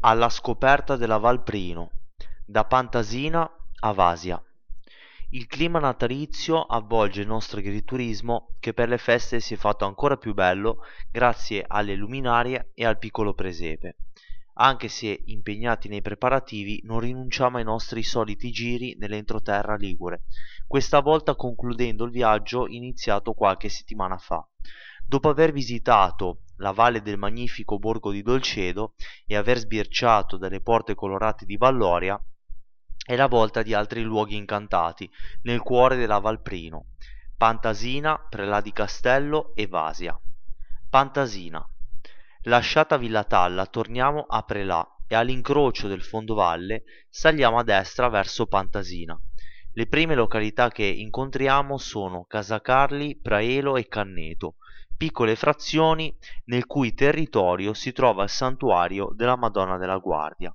alla scoperta della Val Prino, da Pantasina a Vasia. Il clima natalizio avvolge il nostro agriturismo che per le feste si è fatto ancora più bello grazie alle luminarie e al piccolo presepe. Anche se impegnati nei preparativi non rinunciamo ai nostri soliti giri nell'entroterra ligure, questa volta concludendo il viaggio iniziato qualche settimana fa. Dopo aver visitato la valle del magnifico borgo di Dolcedo e aver sbirciato dalle porte colorate di Valloria, è la volta di altri luoghi incantati nel cuore della Valprino, Pantasina, Prelà di Castello e Vasia. Pantasina. Lasciata Villa Talla torniamo a Prelà e all'incrocio del fondovalle saliamo a destra verso Pantasina. Le prime località che incontriamo sono Casacarli, Praelo e Canneto, piccole frazioni nel cui territorio si trova il santuario della Madonna della Guardia.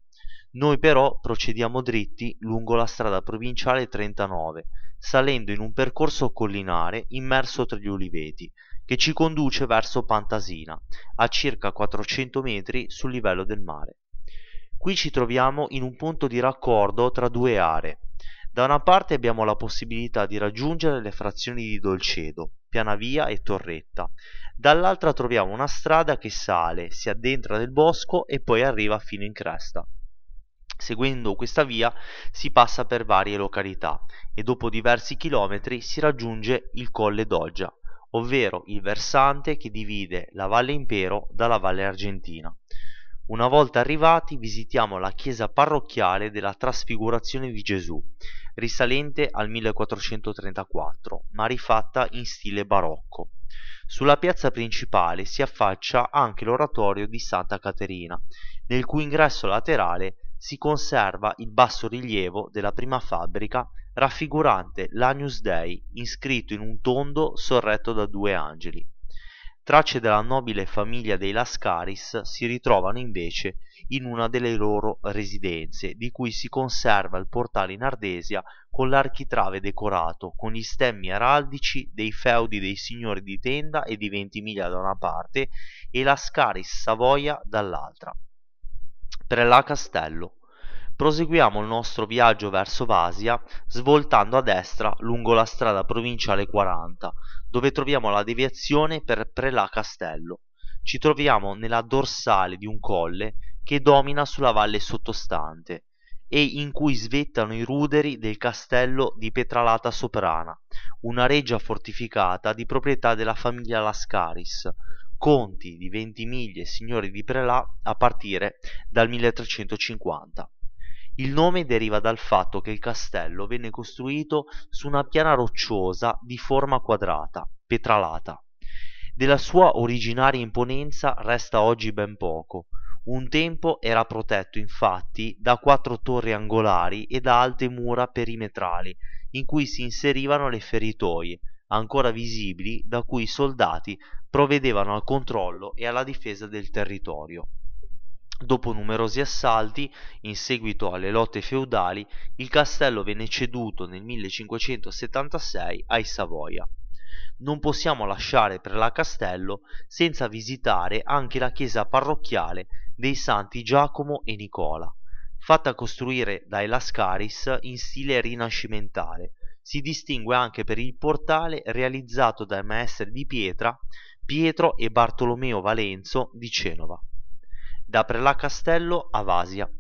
Noi però procediamo dritti lungo la strada provinciale 39, salendo in un percorso collinare immerso tra gli uliveti, che ci conduce verso Pantasina, a circa 400 metri sul livello del mare. Qui ci troviamo in un punto di raccordo tra due aree. Da una parte abbiamo la possibilità di raggiungere le frazioni di Dolcedo, Pianavia e Torretta. Dall'altra troviamo una strada che sale, si addentra nel bosco e poi arriva fino in cresta. Seguendo questa via si passa per varie località e dopo diversi chilometri si raggiunge il Colle Doggia, ovvero il versante che divide la Valle Impero dalla Valle Argentina. Una volta arrivati visitiamo la chiesa parrocchiale della Trasfigurazione di Gesù, risalente al 1434, ma rifatta in stile barocco. Sulla piazza principale si affaccia anche l'oratorio di Santa Caterina, nel cui ingresso laterale si conserva il bassorilievo della prima fabbrica raffigurante l'Agnus Dei inscritto in un tondo sorretto da due angeli. Tracce della nobile famiglia dei Lascaris si ritrovano invece in una delle loro residenze, di cui si conserva il portale in ardesia con l'architrave decorato con gli stemmi araldici dei feudi dei signori di Tenda e di Ventimiglia da una parte e Lascaris Savoia dall'altra. Prelà Castello. Proseguiamo il nostro viaggio verso Vasia svoltando a destra lungo la strada provinciale 40, dove troviamo la deviazione per Prelà Castello. Ci troviamo nella dorsale di un colle che domina sulla valle sottostante e in cui svettano i ruderi del castello di Petralata Soprana, una reggia fortificata di proprietà della famiglia Lascaris, conti di Ventimiglia e signori di Prelà a partire dal 1350. Il nome deriva dal fatto che il castello venne costruito su una piana rocciosa di forma quadrata, petralata. Della sua originaria imponenza resta oggi ben poco. Un tempo era protetto infatti da quattro torri angolari e da alte mura perimetrali in cui si inserivano le feritoie, ancora visibili, da cui i soldati provvedevano al controllo e alla difesa del territorio. Dopo numerosi assalti, in seguito alle lotte feudali, il castello venne ceduto nel 1576 ai Savoia. Non possiamo lasciare per la castello senza visitare anche la chiesa parrocchiale dei santi Giacomo e Nicola, fatta costruire dai Lascaris in stile rinascimentale. Si distingue anche per il portale realizzato dai maestri di pietra Pietro e Bartolomeo Valenzo di Genova. Da Prelà Castello a Vasia.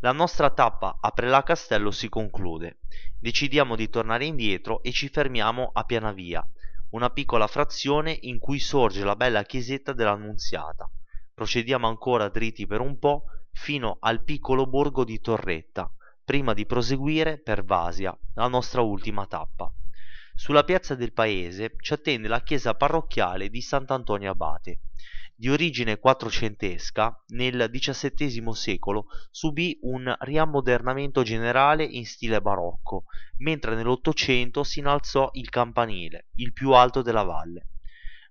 La nostra tappa a Prelà Castello si conclude. Decidiamo di tornare indietro e ci fermiamo a Pianavia, una piccola frazione in cui sorge la bella chiesetta dell'Annunziata. Procediamo ancora dritti per un po' fino al piccolo borgo di Torretta, prima di proseguire per Vasia, la nostra ultima tappa. Sulla piazza del paese ci attende la chiesa parrocchiale di Sant'Antonio Abate. Di origine quattrocentesca, nel XVII secolo subì un riammodernamento generale in stile barocco, mentre nell'Ottocento si innalzò il campanile, il più alto della valle.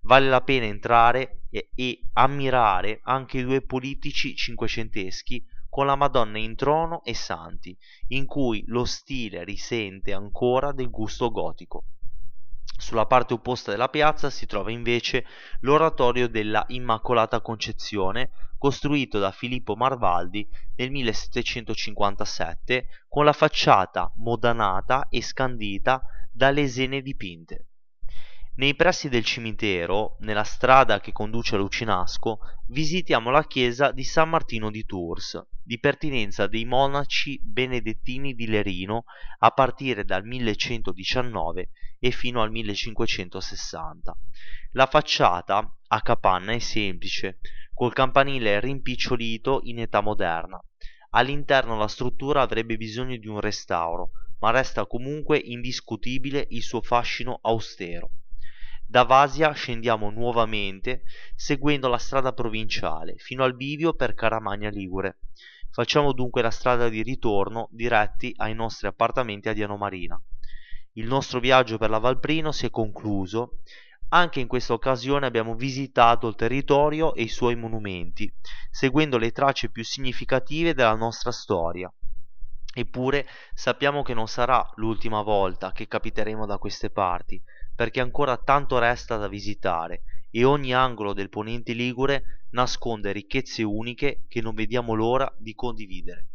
Vale la pena entrare e, e ammirare anche i due politici cinquecenteschi con la Madonna in trono e santi, in cui lo stile risente ancora del gusto gotico. Sulla parte opposta della piazza si trova invece l'oratorio della Immacolata Concezione, costruito da Filippo Marvaldi nel 1757 con la facciata modanata e scandita da lesene dipinte. Nei pressi del cimitero, nella strada che conduce a Lucinasco, visitiamo la chiesa di San Martino di Tours, di pertinenza dei monaci benedettini di Lerino a partire dal 1119 e fino al 1560. La facciata a capanna è semplice, col campanile rimpicciolito in età moderna. All'interno la struttura avrebbe bisogno di un restauro, ma resta comunque indiscutibile il suo fascino austero. Da Vasia scendiamo nuovamente seguendo la strada provinciale fino al bivio per Caramagna Ligure. Facciamo dunque la strada di ritorno diretti ai nostri appartamenti a Diano Marina. Il nostro viaggio per la Valprino si è concluso. Anche in questa occasione abbiamo visitato il territorio e i suoi monumenti, seguendo le tracce più significative della nostra storia. Eppure sappiamo che non sarà l'ultima volta che capiteremo da queste parti, perché ancora tanto resta da visitare e ogni angolo del ponente ligure nasconde ricchezze uniche che non vediamo l'ora di condividere